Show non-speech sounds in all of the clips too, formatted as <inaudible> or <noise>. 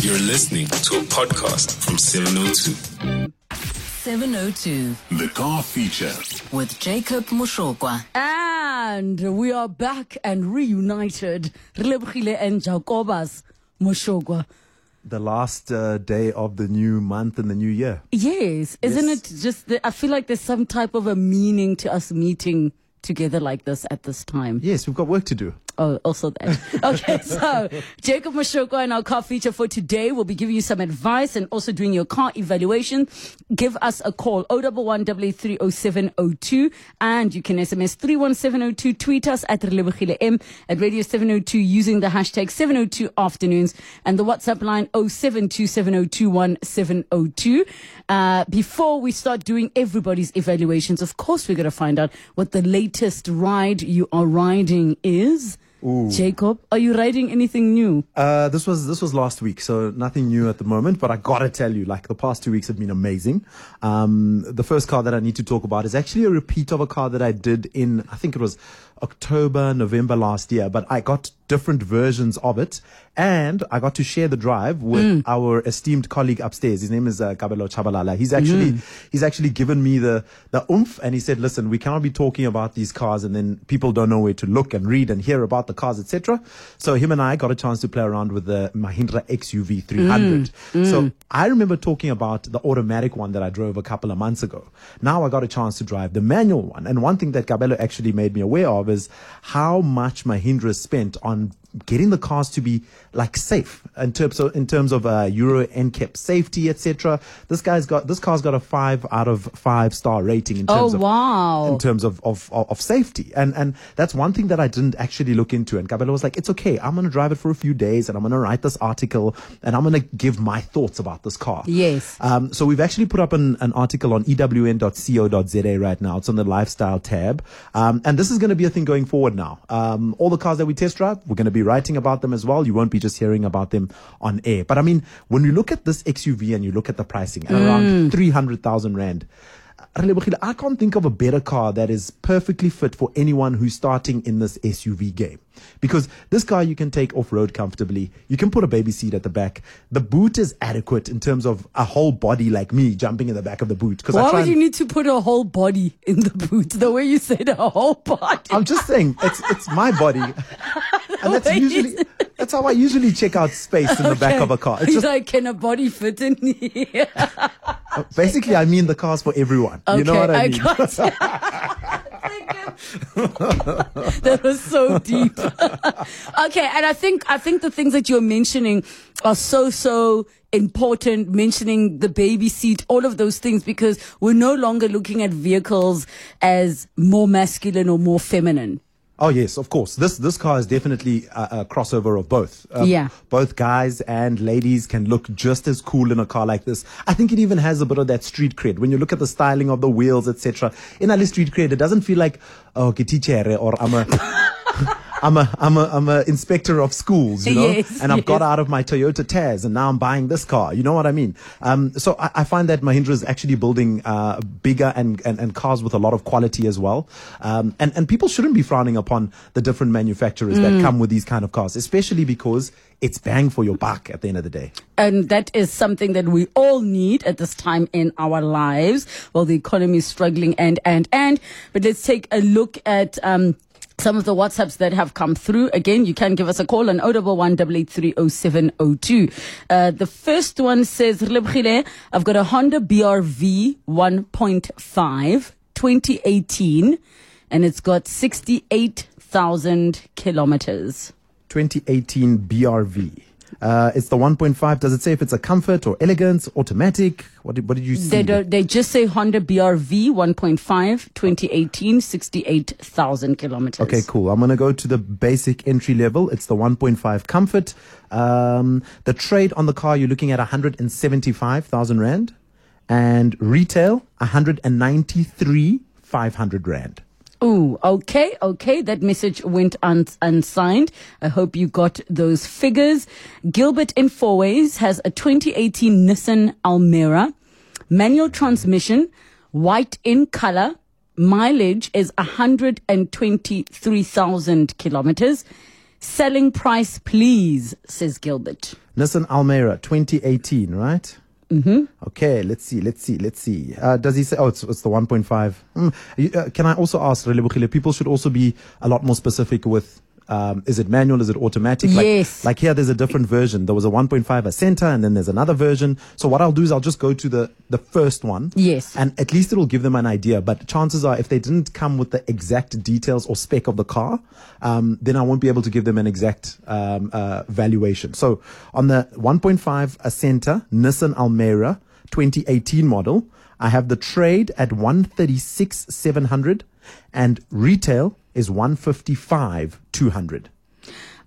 You're listening to a podcast from 702. 702 The car feature. with Jacob Moshokwa. And we are back and reunited. Relebogile and Jacobas Moshokwa. the last uh, day of the new month and the new year. Yes, isn't Yes. it just, the, I feel like there's some type of a meaning to us meeting together like this at this time. Yes, we've got work to do. Oh, also that. Okay, <laughs> so Jacob Moshokwa and our car feature for today will be giving you some advice and also doing your car evaluation. Give us a call 011 30702 and you can SMS 31702. Tweet us at M at Radio 702 using the hashtag 702 afternoons and the WhatsApp line 0727021702. Uh, before we start doing everybody's evaluations, of course, we're going to find out what the latest ride you are riding is. Jacob, are you riding anything new? Uh, this was this was last week, so nothing new at the moment. But I gotta tell you, like the past two weeks have been amazing. Um, the first car that I need to talk about is actually a repeat of a car that I did in I think it was October, November last year. But I got different versions of it, and I got to share the drive with mm. our esteemed colleague upstairs. His name is uh, Kabelo Chabalala. He's actually mm. he's actually given me the the oomph, and he said, "Listen, we cannot be talking about these cars, and then people don't know where to look and read and hear about the cars, etc." So him and I got a chance to play around with the Mahindra XUV 300. Mm. So I remember talking about the automatic one that I drove a couple of months ago. Now I got a chance to drive the manual one, and one thing that Kabelo actually made me aware of is how much Mahindra spent on getting the cars to be like safe in terms of in terms of uh, Euro NCAP safety, etc. This guy's got this car's got a five out of five star rating in terms Oh, of wow. in terms of, of, of, safety. And, and that's one thing that I didn't actually look into. And Kabelo was like, it's okay. I'm going to drive it for a few days and I'm going to write this article and I'm going to give my thoughts about this car. Yes. Um, so we've actually put up an, an article on ewn.co.za right now. It's on the lifestyle tab. Um, and this is going to be a thing going forward now. Um, all the cars that we test drive, we're going to be writing about them as well. You won't be just hearing about them on air. But I mean, when you look at this XUV and you look at the pricing at around mm. 300,000 Rand, I can't think of a better car that is perfectly fit for anyone who's starting in this SUV game. Because this car you can take off road comfortably. You can put a baby seat at the back. The boot is adequate in terms of a whole body like me jumping in the back of the boot. Why would you need to put a whole body in the boot? The way you said a whole body. I'm just saying, it's it's my body, <laughs> <laughs> and that's usually that's how I usually check out space in the back of a car. It's just like, can a body fit in here? Uh, basically, I mean the car's for everyone. Okay, you know what I mean? got <laughs> <laughs> that was so deep. okay, and I think I think the things that you're mentioning are so so important. Mentioning the baby seat, all of those things, because we're no longer looking at vehicles as more masculine or more feminine. Oh yes, of course. This this car is definitely a, a crossover of both. Um, Yeah. Both guys and ladies can look just as cool in a car like this. I think it even has a bit of that street cred. When you look at the styling of the wheels, etc. In Ali street cred, it doesn't feel like oh kitichere or I'm a <laughs> I'm a I'm a I'm a inspector of schools, you know, Yes, and I've got out of my Toyota Tazz and now I'm buying this car. You know what I mean? Um, so I, I find that Mahindra is actually building uh, bigger and, and and cars with a lot of quality as well. Um, and and people shouldn't be frowning upon the different manufacturers Mm. that come with these kind of cars, especially because it's bang for your buck at the end of the day. And that is something that we all need at this time in our lives. Well, the economy is struggling and, and, and. But let's take a look at, um, some of the WhatsApps that have come through. Again, you can give us a call on 011 883 Uh, the first one says, "Relebogile, I've got a Honda BRV 1.5 2018 and it's got 68,000 kilometers. 2018 BRV. Uh, it's the 1.5. Does it say if it's a comfort or elegance, automatic? What did, what did you see? They they just say Honda BRV 1.5 2018 68,000 kilometers. Okay, cool. I'm going to go to the basic entry level. It's the 1.5 comfort. Um, the trade on the car, you're looking at 175,000 Rand. And retail, 193, 500 Rand. Ooh, okay, okay. That message went un- unsigned. I hope you got those figures. Gilbert in Fourways has a 2018 Nissan Almera, manual transmission, white in color. Mileage is 123,000 kilometers. Selling price, please, says Gilbert. Nissan Almera 2018, right? Mm-hmm. Okay, let's see, let's see, let's see. Uh, does he say, oh, it's, it's the 1.5. Mm. Uh, can I also ask, people should also be a lot more specific with, um, is it manual, is it automatic? Like, Yes. Like here, there's a different version. There was a 1.5 Acenta, and then there's another version. So what I'll do is I'll just go to the, the first one. Yes. And at least it'll give them an idea. But chances are, if they didn't come with the exact details or spec of the car, um, then I won't be able to give them an exact um, uh, valuation. So on the 1.5 Acenta Nissan Almera 2018 model, I have the trade at 136 700 and retail is 155 200.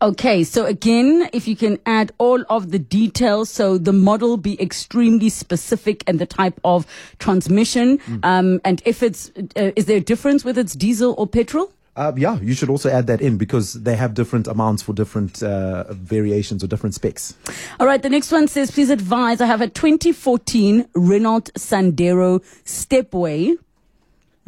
Okay, so again, if you can add all of the details, so the model be extremely specific and the type of transmission, um, and if it's, uh, is there a difference whether it's diesel or petrol? Uh, yeah, you should also add that in because they have different amounts for different uh, variations or different specs. All right, the next one says, please advise, I have a 2014 Renault Sandero Stepway.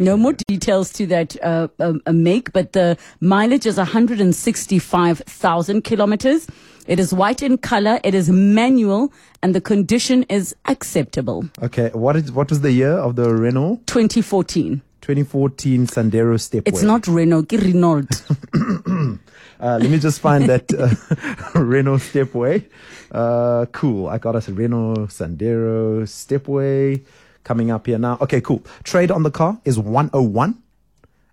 No more details to that uh, um, uh, make, but the mileage is 165,000 kilometers. It is white in color, it is manual, and the condition is acceptable. Okay, what is what was the year of the Renault 2014. 2014 Sandero Stepway? It's not Renault, it's Renault. <laughs> Uh, let me just find that uh, <laughs> Renault Stepway. Uh, cool. I got us a Renault Sandero Stepway coming up here now. Okay, cool. Trade on the car is 101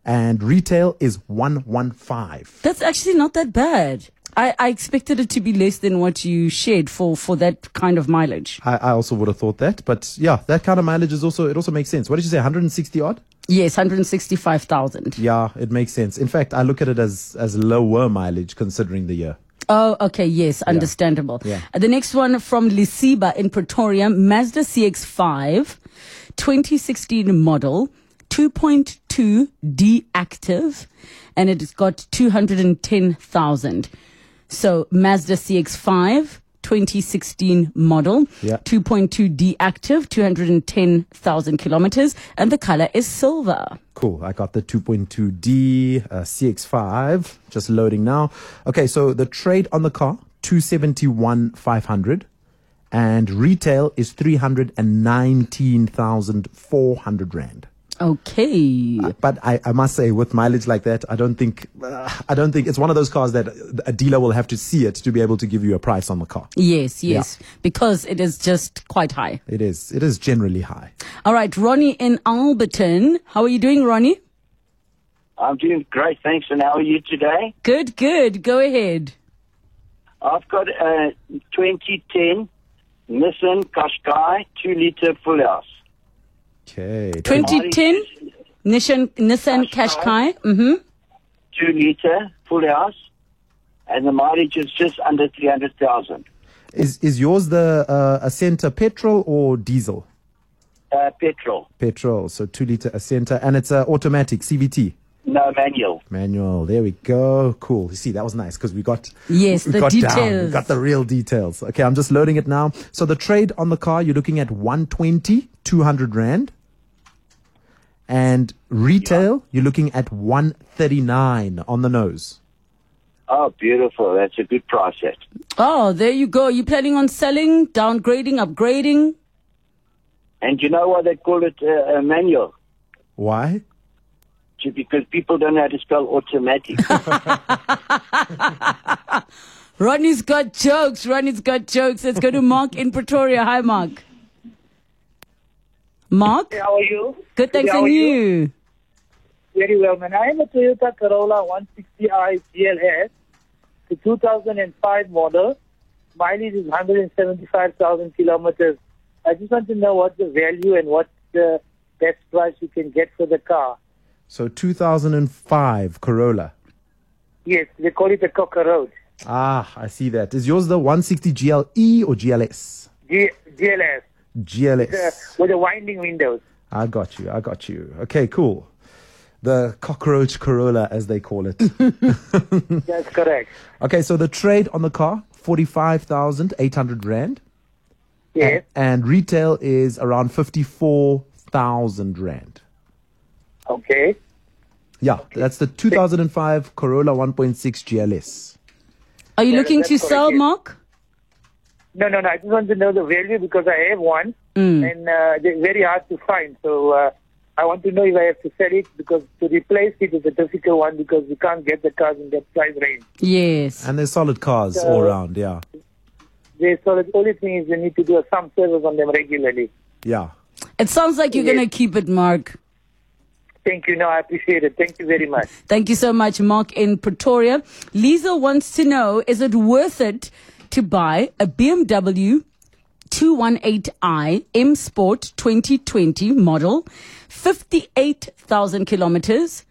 and retail is 115. That's actually not that bad. I, I expected it to be less than what you shared for, for that kind of mileage. I, I also would have thought that, but yeah, that kind of mileage is also, it also makes sense. What did you say? 160 odd? Yes, 165,000. Yeah, it makes sense. In fact, I look at it as, as lower mileage considering the year. Oh, okay. Yes, understandable. Yeah. Uh, the next one from Lisiba in Pretoria, Mazda CX5, 2016 model, 2.2 D active, and it's got 210,000. So Mazda CX5, 2016 model, Yeah. 2.2 D active, 210,000 kilometers, and the color is silver. Cool. I got the 2.2D uh, CX5 just loading now. Okay, so the trade on the car 271 500 and retail is 319,400 rand. Okay. But I, I must say, with mileage like that, I don't think uh, I don't think it's one of those cars that a dealer will have to see it to be able to give you a price on the car. Yes, yes, because it is just quite high. It is it is generally high. All right, Ronnie in Alberton. How are you doing, Ronnie? I'm doing great, thanks. And how are you today? Good, good. Go ahead. I've got a 2010 Nissan Qashqai 2 liter full house. Okay. 2010 Nissan, Nissan Qashqai. Mm-hmm. 2 liter full house. And the mileage is just under 300,000. Is is yours the uh, Acenta petrol or diesel? Uh, petrol, Petrol, so two liter Acenta, and it's uh, automatic CVT. no manual. Manual. There we go. Cool. You see, that was nice because we got Yes, we the got down. We details. got the real details. Okay, I'm just loading it now. So the trade on the car, you're looking at 120, 200 rand, and retail, you're looking at 139 on the nose. Oh, beautiful. That's a good price. Oh, there you go. You planning on selling, downgrading, upgrading? And you know why they call it uh, a manual? Why? Ju- Because people don't know how to spell automatic. <laughs> <laughs> Ronnie's got jokes. Ronnie's got jokes. Let's go to Mark in Pretoria. Hi, Mark. Mark? How are you? Good, thanks. How And are you? Very well, man. I am a Toyota Corolla 160i GLS, the 2005 model. Mileage is 175,000 kilometers. I just want to know what the value and what the best price you can get for the car. So 2005 Corolla. Yes, they call it the Cocker Road. Ah, I see that. Is yours the 160 GLE or GLS? G- GLS, GLS. with the winding windows. I got you. I got you. Okay, cool. The cockroach Corolla, as they call it. <laughs> That's correct. okay, so the trade on the car, 45,800 Rand. Yes. And retail is around 54,000 Rand. Okay. Yeah, that's the 2005 Corolla 1.6 GLS. Are you Yeah, looking to correct, sell, yes. Mark? No, no, no. I just want to know the value because I have one, Mm. and uh, they're very hard to find. So uh, I want to know if I have to sell it because to replace it is a difficult one because we can't get the cars in that price range. Yes. And they're solid cars all around. Yeah. They, so the only thing is you need to do some service on them regularly. Yeah. It sounds like you're Yes. going to keep it, Mark. Thank you. No, I appreciate it. Thank you very much. Thank you so much, Mark in Pretoria. Lisa wants to know is it worth it to buy a BMW 218i M Sport 2020 model, 58,000 kilometers?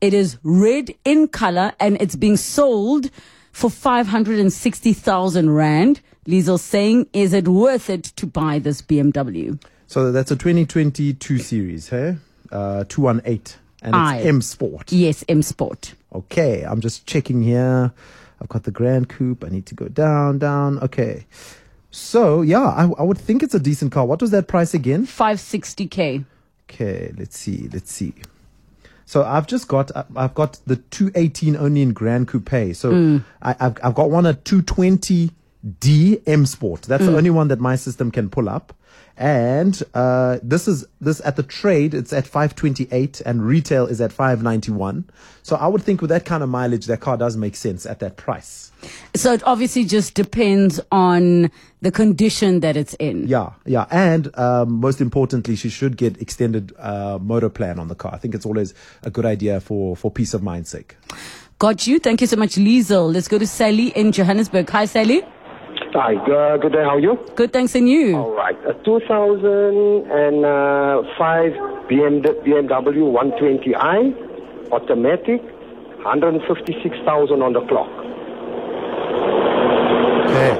It is red in color and it's being sold for 560,000 Rand. Liesel saying, is it worth it to buy this BMW? So that's a 2022 series, hey? Uh, 218. And it's Aye. M Sport. Yes, M Sport. Okay, I'm just checking here. I've got the Gran Coupe. I need to go down, down. Okay. So, yeah, I, I would think it's a decent car. What was that price again? 560k. Okay, let's see. Let's see. So I've just got I've got the 218 only in Gran Coupe. So hmm. I, I've I've got one a 220D M Sport. That's the hmm. only one that my system can pull up. And uh, this is this at the trade it's at 528 and retail is at 591. So I would think with that kind of mileage that car does make sense at that price. So it obviously just depends on the condition that it's in. Yeah, yeah, and um, most importantly, she should get extended uh, motor plan on the car. I think it's always a good idea for for peace of mind's sake. Got you. Thank you so much, Liesel. Let's go to Sally in Johannesburg. Hi, Sally. Hi, uh, good day. How are you? Good, thanks, and you? All right. A 2005 BMW, BMW 120i, automatic, 156,000 on the clock. Okay.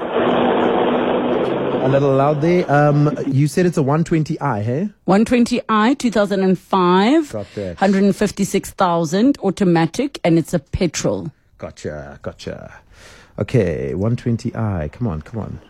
A little loud there. Um, you said it's a 120i, hey? 120i, 2005. Got that. 156,000, automatic, and it's a petrol. Gotcha, gotcha. Okay, 120i. Come on, come on.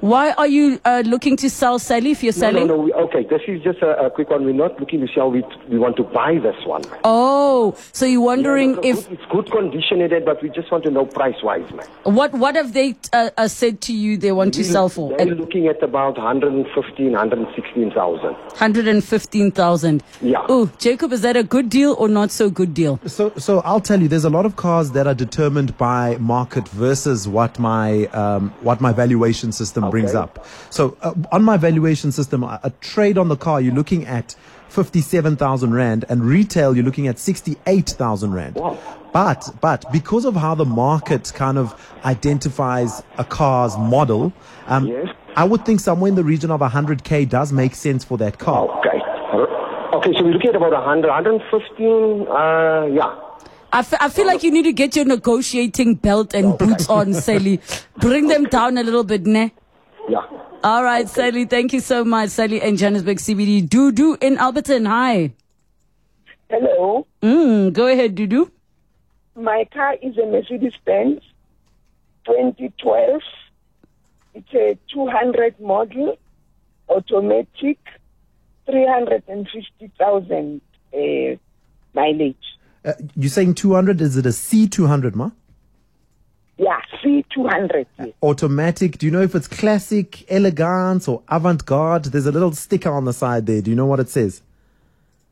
Why are you uh, looking to sell, Sally, if you're No, selling? no, no. We, okay, this is just a, a quick one. We're not looking to sell. We, we want to buy this one. Oh, so you're wondering Yeah, if it's, good, it's good condition in it, but we just want to know price wise, man. what what have they uh, uh, said to you they want to sell for? They're And looking at about 115, 116,000. 115,000. Yeah. Oh, Jacob, is that a good deal or not so good deal? So, so I'll tell you, there's a lot of cars that are determined by market versus what my um, what my valuation system brings up. So, uh, on my valuation system, a, a trade on the car, you're looking at fifty-seven thousand rand, and retail, you're looking at sixty-eight thousand rand. Wow. But but because of how the market kind of identifies a car's model, um, Yes. I would think somewhere in the region of 100k does make sense for that car. Okay. Okay, so we're looking at about 100, 115, uh, yeah. I, f- I feel like you need to get your negotiating belt and boots on, <laughs> Sally. Bring them down a little bit, ne? Yeah. All right, Sally, thank you so much. Sally in Johannesburg CBD. Dudu in Alberton. Hi. Hello. Mm, go ahead, Dudu. My car is a Mercedes Benz 2012. It's a 200 model, automatic, 350,000 uh, mileage. Uh, you're saying 200? Is it a C200, ma? Yeah, C200. Yes. Automatic. Do you know if it's classic, elegance, or avant-garde? There's a little sticker on the side there. Do you know what it says?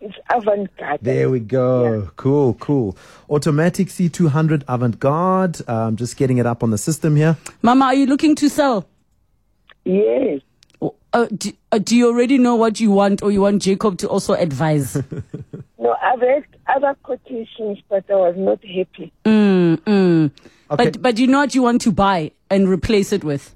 It's avant-garde. There we go. Yeah. Cool, cool. Automatic C200 avant-garde. Um, just getting it up on the system here. Mama, are you looking to sell? Yes. Uh, do, uh, do you already know what you want or you want Jacob to also advise? <laughs> No, I've had other quotations, but I was not happy. mm, mm. Okay. But, but you know what you want to buy and replace it with?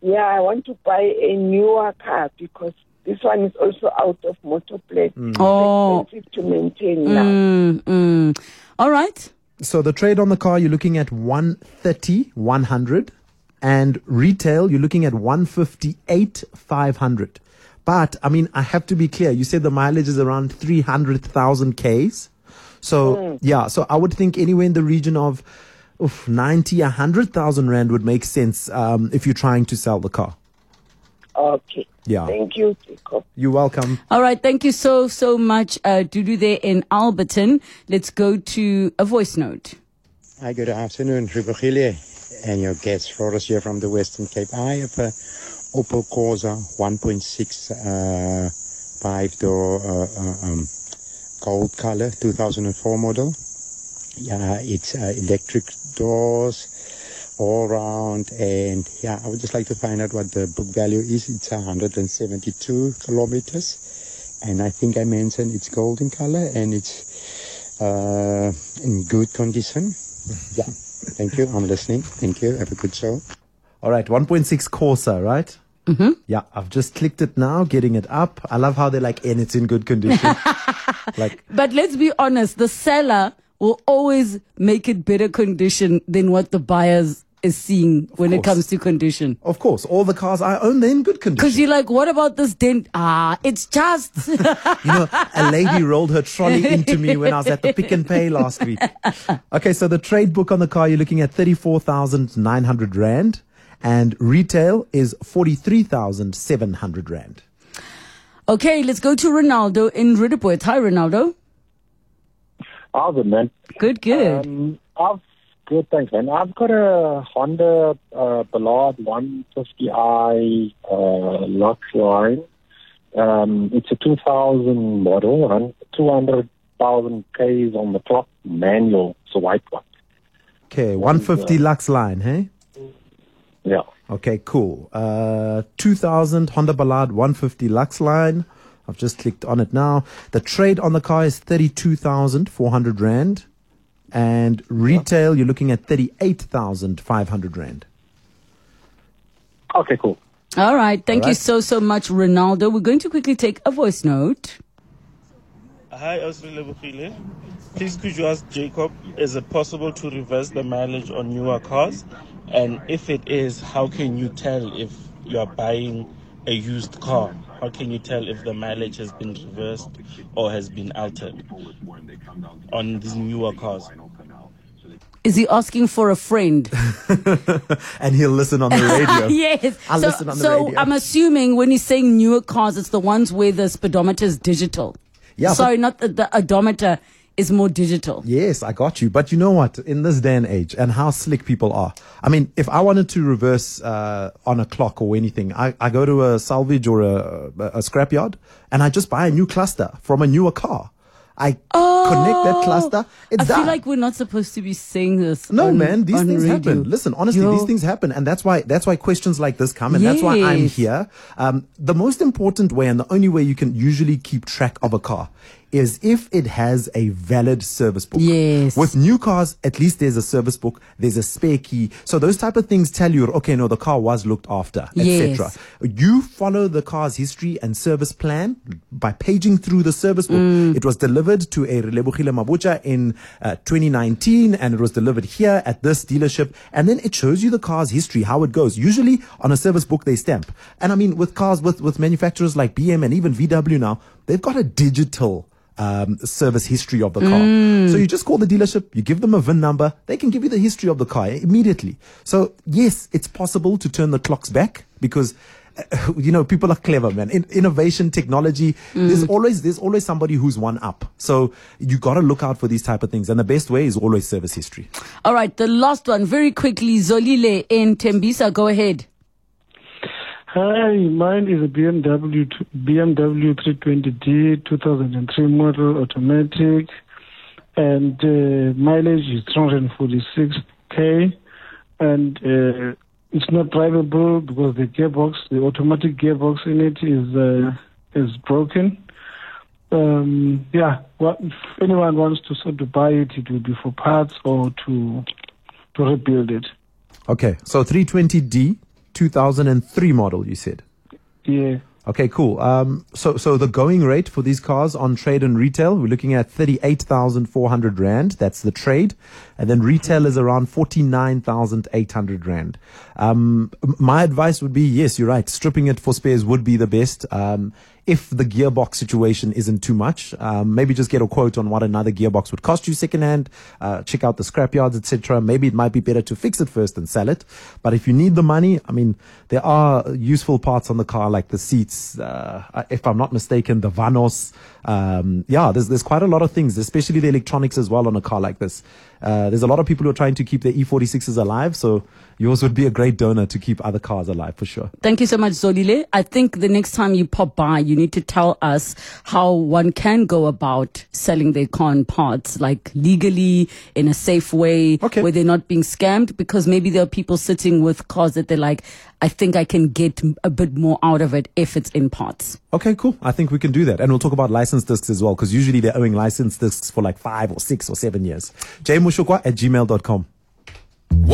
Yeah, I want to buy a newer car because this one is also out of motor plate. Oh. Expensive to maintain now. Mm, mm. All right. So the trade on the car, you're looking at 130, 100. And retail, you're looking at 158, 500. But, I mean, I have to be clear. You said the mileage is around 300,000 Ks. So, yeah, so I would think anywhere in the region of oof, 90, 100,000 Rand would make sense um, if you're trying to sell the car. Okay. Yeah. Thank you, Jacob. You're welcome. All right. Thank you so, so much, uh, Dudu there in Alberton. Let's go to a voice note. Hi, good afternoon, Ribogile. and your guest, Flores here from the Western Cape. I have a Opel Corsa 1.6 uh, five door uh, uh, um, gold color 2004 model. Yeah, it's electric doors all around, and yeah, I would just like to find out what the book value is. It's 172 kilometers, and I think I mentioned it's golden color and it's uh, in good condition. Yeah, thank you. I'm listening. Thank you. Have a good show. All right, 1.6 Corsa, right? Mm-hmm. Yeah, I've just clicked it now, getting it up. I love how they're like, and it's in good condition. <laughs> like, But let's be honest, the seller will always make it better condition than what the buyers is seeing when it comes to condition. of course, all the cars I own, they're in good condition. Because you're like, what about this dent? Ah, it's just. <laughs> You know, a lady rolled her trolley into me when I was at the Pick n Pay last week. <laughs> Okay, so the trade book on the car, you're looking at 34,900 Rand, and retail is 43,700 Rand. okay, let's go to Ronaldo in Ridderpoort. Hi, Ronaldo. How's it, man? Good, good. Um, I've good, thanks, man. I've got a Honda uh, Ballade 150i uh, Lux line. Um, it's a 2000 model, and 200,000 k's on the clock, manual. It's a white one. Okay, 150 Lux line, hey? Yeah. Okay, cool. Uh, 2000 Honda Ballade 150 Lux line. I've just clicked on it now. The trade on the car is 32,400 Rand. And retail, you're looking at 38,500 Rand. Okay, cool. All right. Thank All you so, so much, Ronaldo. We're going to quickly take a voice note. Hi, Osrele Bukile. Please could you ask Jacob, is it possible to reverse the mileage on newer cars? And if it is, how can you tell if you are buying a used car? How can you tell if the mileage has been reversed or has been altered on these newer cars? Is he asking for a friend? <laughs> and he'll listen on the radio. <laughs> yes. I'll so, listen on the so radio. I'm assuming when he's saying newer cars, it's the ones where the speedometer is digital. Yeah, Sorry, not the, the odometer is more digital. Yes, I got you. But you know what? In this day and age, and how slick people are. I mean, if I wanted to reverse uh, on a clock or anything, I, I go to a salvage or a, a scrapyard and I just buy a new cluster from a newer car. I connect that cluster. It's Oh, I feel like we're not supposed to be saying this. No, on- man, these things radio. happen. Listen, honestly, Yo. these things happen, and that's why that's why questions like this come, and that's why I'm here. Um, the most important way, and the only way you can usually keep track of a car, is if it has a valid service book. Yes. With new cars, at least there's a service book, there's a spare key, so those type of things tell you, okay, no, the car was looked after, etc. Yes. You follow the car's history and service plan by paging through the service book. Mm. It was delivered to a Relebogile Mabuza in uh, 2019 and it was delivered here at this dealership. And then it shows you the car's history, how it goes. Usually on a service book, they stamp. And I mean, with cars, with, with manufacturers like BM and even VW now, they've got a digital um, service history of the car. Mm. So you just call the dealership, you give them a VIN number, they can give you the history of the car immediately. So yes, it's possible to turn the clocks back because uh, <laughs> you know people are clever, man. In, innovation, technology. There's always there's always somebody who's one up. So you got to look out for these type of things, and the best way is always service history. All right, the last one, very quickly. Zolile in Tembisa, go ahead. Hi, mine is a BMW BMW 320D 2003 model automatic, and uh, mileage is 346k, and uh, it's not drivable because the gearbox, the automatic gearbox in it is uh, is broken. Um, yeah, well, if anyone wants to sort of buy it, it will be for parts or to to rebuild it. Okay, so 320D, 2003 model. You said. Yeah. Okay, cool. Um, so, so the going rate for these cars on trade and retail, we're looking at 38,400 Rand. That's the trade. And then retail is around 49,800 Rand. Um, my advice would be, yes, you're right. Stripping it for spares would be the best. Um, if the gearbox situation isn't too much, um, maybe just get a quote on what another gearbox would cost you secondhand. Uh, check out the scrapyards, etc. Maybe it might be better to fix it first and sell it. But if you need the money, I mean, there are useful parts on the car like the seats. Uh, if I'm not mistaken, the vanos. Um, yeah, there's there's quite a lot of things, especially the electronics as well on a car like this. uh, there's a lot of people who are trying to keep their E46s alive. So yours would be a great donor to keep other cars alive for sure. Thank you so much, Zolile. I think the next time you pop by, you need to tell us how one can go about selling their con parts, like legally, in a safe way, where they're not being scammed, because maybe there are people sitting with cars that they're like, I think I can get a bit more out of it if it's in parts. Okay, cool. I think we can do that. And we'll talk about license discs as well, because usually they're owing license discs for like five or six or seven years. jmushokwa at gmail.com.